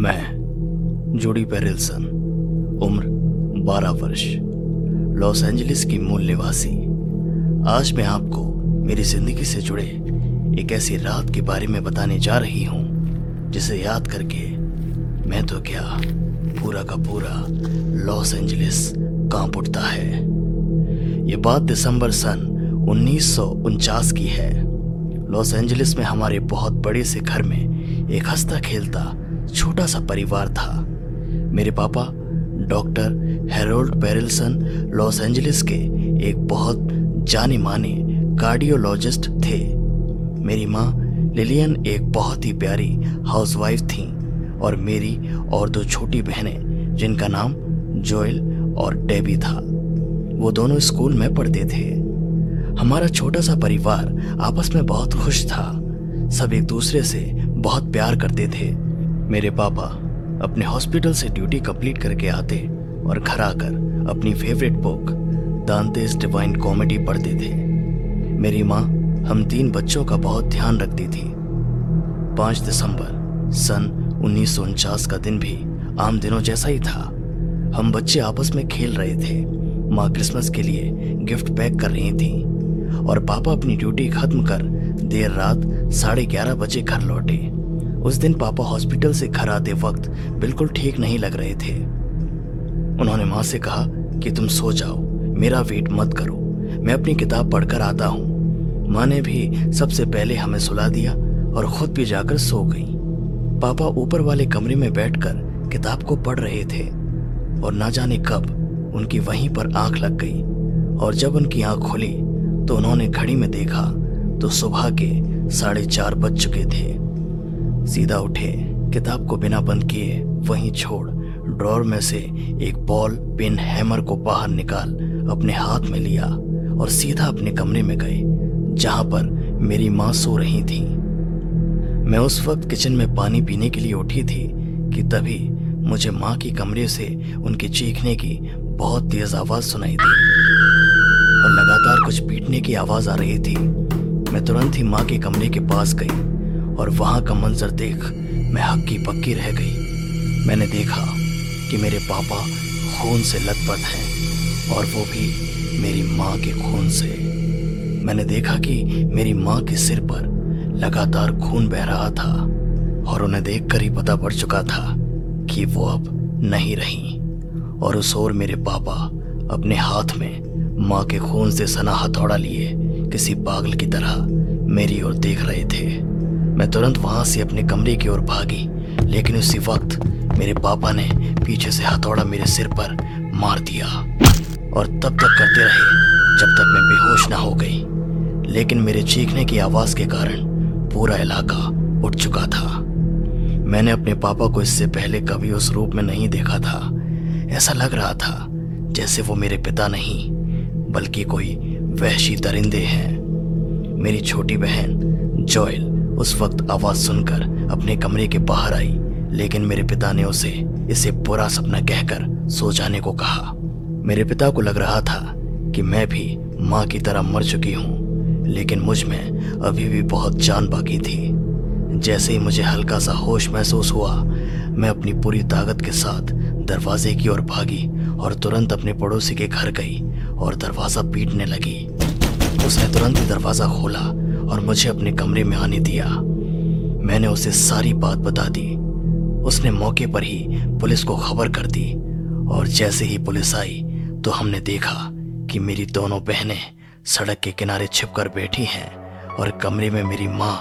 मैं, जूडी पेरिल्सन, उम्र 12 वर्ष, लॉस एंजलिस की मूल निवासी आज मैं आपको मेरी ज़िंदगी से जुड़े एक ऐसी रात के बारे में बताने जा रही हूँ, जिसे याद करके मैं तो क्या पूरा का पूरा लॉस एंजलिस काँप उठता है। ये बात दिसंबर सन उन्नीस सौ उनचास की है। लॉस एंजलिस में हमारे बहुत बड़े से घर में एक हंसता खेलता छोटा सा परिवार था। मेरे पापा, doctor Harold Perilson, Los Angeles के एक बहुत जाने माने कार्डियोलॉजिस्ट थे। मेरी माँ लिलियन एक बहुत ही प्यारी हाउसवाइफ थी और मेरी और दो छोटी बहनें, जिनका नाम जोएल और डेबी था। वो दोनों स्कूल में पढ़ते थे। हमारा छोटा सा परिवार आपस में बहुत खुश था। सब एक दूसरे से बहुत प्यार करते थे। मेरे पापा अपने हॉस्पिटल से ड्यूटी कंप्लीट करके आते और घर आकर अपनी favourite book Dante's divine comedy पढ़ते थे। मेरी माँ हम तीन बच्चों का बहुत ध्यान रखती थी। पाँच दिसंबर सन उन्नीस सौ उनचास का दिन भी आम दिनों जैसा ही था। हम बच्चे आपस में खेल रहे थे। माँ क्रिसमस के लिए गिफ्ट पैक कर रही थी और पापा अपनी ड्यूटी खत्म कर देर रात साढ़े ग्यारह बजे घर लौटे। उस दिन पापा हॉस्पिटल से घर आते वक्त बिल्कुल ठीक नहीं लग रहे थे। उन्होंने माँ से कहा कि तुम सो जाओ, मेरा वेट मत करो, मैं अपनी किताब पढ़कर आता हूँ। माँ ने भी सबसे पहले हमें सुला दिया और खुद भी जाकर सो गई। पापा ऊपर वाले कमरे में बैठकर किताब को पढ़ रहे थे और ना जाने कब उनकी वहीं पर आँख लग गई और जब उनकी आँख खुली तो उन्होंने घड़ी में देखा तो सुबह के साढ़े चार बज चुके थे। सीधा उठे, किताब को बिना बंद किए वहीं छोड़, ड्रॉर में से एक बॉल पेन हैमर को बाहर निकाल अपने हाथ में लिया और सीधा अपने कमरे में गए जहाँ पर मेरी माँ सो रही थी। मैं उस वक्त किचन में पानी पीने के लिए उठी थी कि तभी मुझे माँ की कमरे से उनके चीखने की बहुत तेज आवाज़ सुनाई दी और लगातार कुछ पीटने की आवाज़ आ रही थी। मैं तुरंत ही माँ के कमरे के पास गई। और वहाँ का मंजर देख मैं हक्की पक्की रह गई। मैंने देखा कि मेरे पापा खून से लथपथ हैं और वो भी मेरी माँ के खून से। मैंने देखा कि मेरी माँ के सिर पर लगातार खून बह रहा था और उन्हें देखकर ही पता पड़ चुका था कि वो अब नहीं रही और उस ओर मेरे पापा अपने हाथ में माँ के खून से सना हथौड़ा लिए किसी पागल की तरह मेरी ओर देख रहे थे। मैं तुरंत वहाँ से अपने कमरे की ओर भागी, लेकिन उसी वक्त मेरे पापा ने पीछे से हथौड़ा मेरे सिर पर मार दिया। और तब तक करते रहे, जब तक मैं बेहोश ना हो गई। लेकिन मेरे चीखने की आवाज़ के कारण पूरा इलाका उठ चुका था। मैंने अपने पापा को इससे पहले कभी उस रूप में नहीं देखा था। ऐसा लग रहा था, जैसे वो मेरे पिता नहीं, बल्कि कोई वहशी दरिंदे हैं। मेरी छोटी बहन जॉयल उस वक्त आवाज़ सुनकर अपने कमरे के बाहर आई, लेकिन मेरे पिता ने उसे इसे बुरा सपना कहकर सो जाने को कहा। मेरे पिता को लग रहा था कि मैं भी माँ की तरह मर चुकी हूँ, लेकिन मुझमें अभी भी बहुत जान बाकी थी। जैसे ही मुझे हल्का सा होश महसूस हुआ, मैं अपनी पूरी ताकत के साथ दरवाजे की ओर भागी और तुरंत अपने पड़ोसी के घर गई और दरवाज़ा पीटने लगी। उसने तुरंत ही दरवाज़ा खोला और मुझे अपने कमरे में आने दिया। मैंने उसे सारी बात बता दी। उसने मौके पर ही पुलिस को खबर कर दी और जैसे ही पुलिस आई तो हमने देखा कि मेरी दोनों बहनें सड़क के किनारे छिपकर बैठी हैं और कमरे में मेरी माँ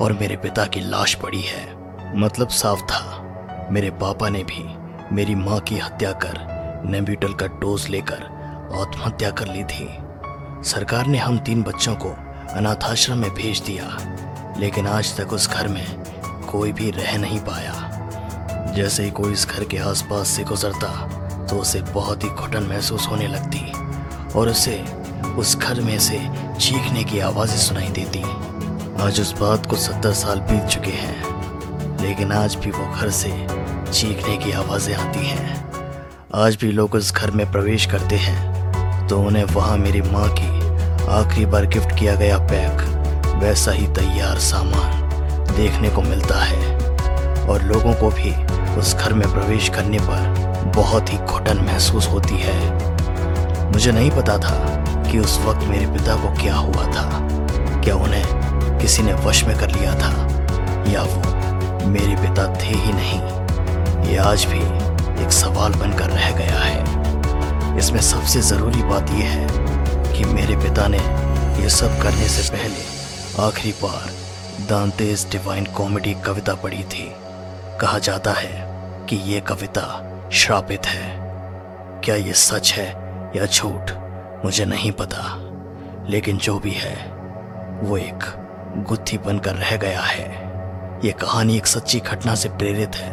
और मेरे पिता की लाश पड़ी है। मतलब साफ़ था, मेरे पापा ने भी मेरी माँ की हत्या कर नेम्ब्यूटल का डोज लेकर आत्महत्या कर ली थी। सरकार ने हम तीन बच्चों को अनाथाश्रम में भेज दिया, लेकिन आज तक उस घर में कोई भी रह नहीं पाया। जैसे ही कोई इस घर के आसपास से गुजरता तो उसे बहुत ही घुटन महसूस होने लगती और उसे उस घर में से चीखने की आवाज़ें सुनाई देती। आज उस बात को सत्तर साल बीत चुके हैं, लेकिन आज भी वो घर से चीखने की आवाज़ें आती हैं। आज भी लोग उस घर में प्रवेश करते हैं तो उन्हें वहाँ मेरी माँ की आखिरी बार गिफ्ट किया गया पैक। वैसा ही तैयार सामान देखने को मिलता है। और लोगों को भी उस घर में प्रवेश करने पर बहुत ही घुटन महसूस होती है। मुझे नहीं पता था कि उस वक्त मेरे पिता को क्या हुआ था। क्या उन्हें किसी ने वश में कर लिया था? या वो मेरे पिता थे ही नहीं? ये आज भी एक सवाल बनकर रह गया है। इसमें सबसे ज़रूरी बात यह है कि मेरे पिता ने ये सब करने से पहले आखिरी बार दांतेज डिवाइन कॉमेडी कविता पढ़ी थी। कहा जाता है कि ये कविता श्रापित है। क्या ये सच है या झूठ, मुझे नहीं पता। लेकिन जो भी है, वो एक गुत्थी बनकर रह गया है। ये कहानी एक सच्ची घटना से प्रेरित है।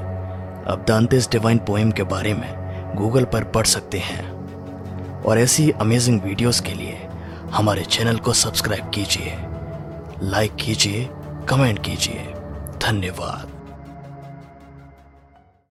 अब दांतेस डिवाइन पोएम के बारे में गूगल पर पढ़ सकते हैं। और ऐसी अमेजिंग वीडियोस के लिए हमारे चैनल को सब्सक्राइब कीजिए लाइक कीजिए कमेंट कीजिए। धन्यवाद।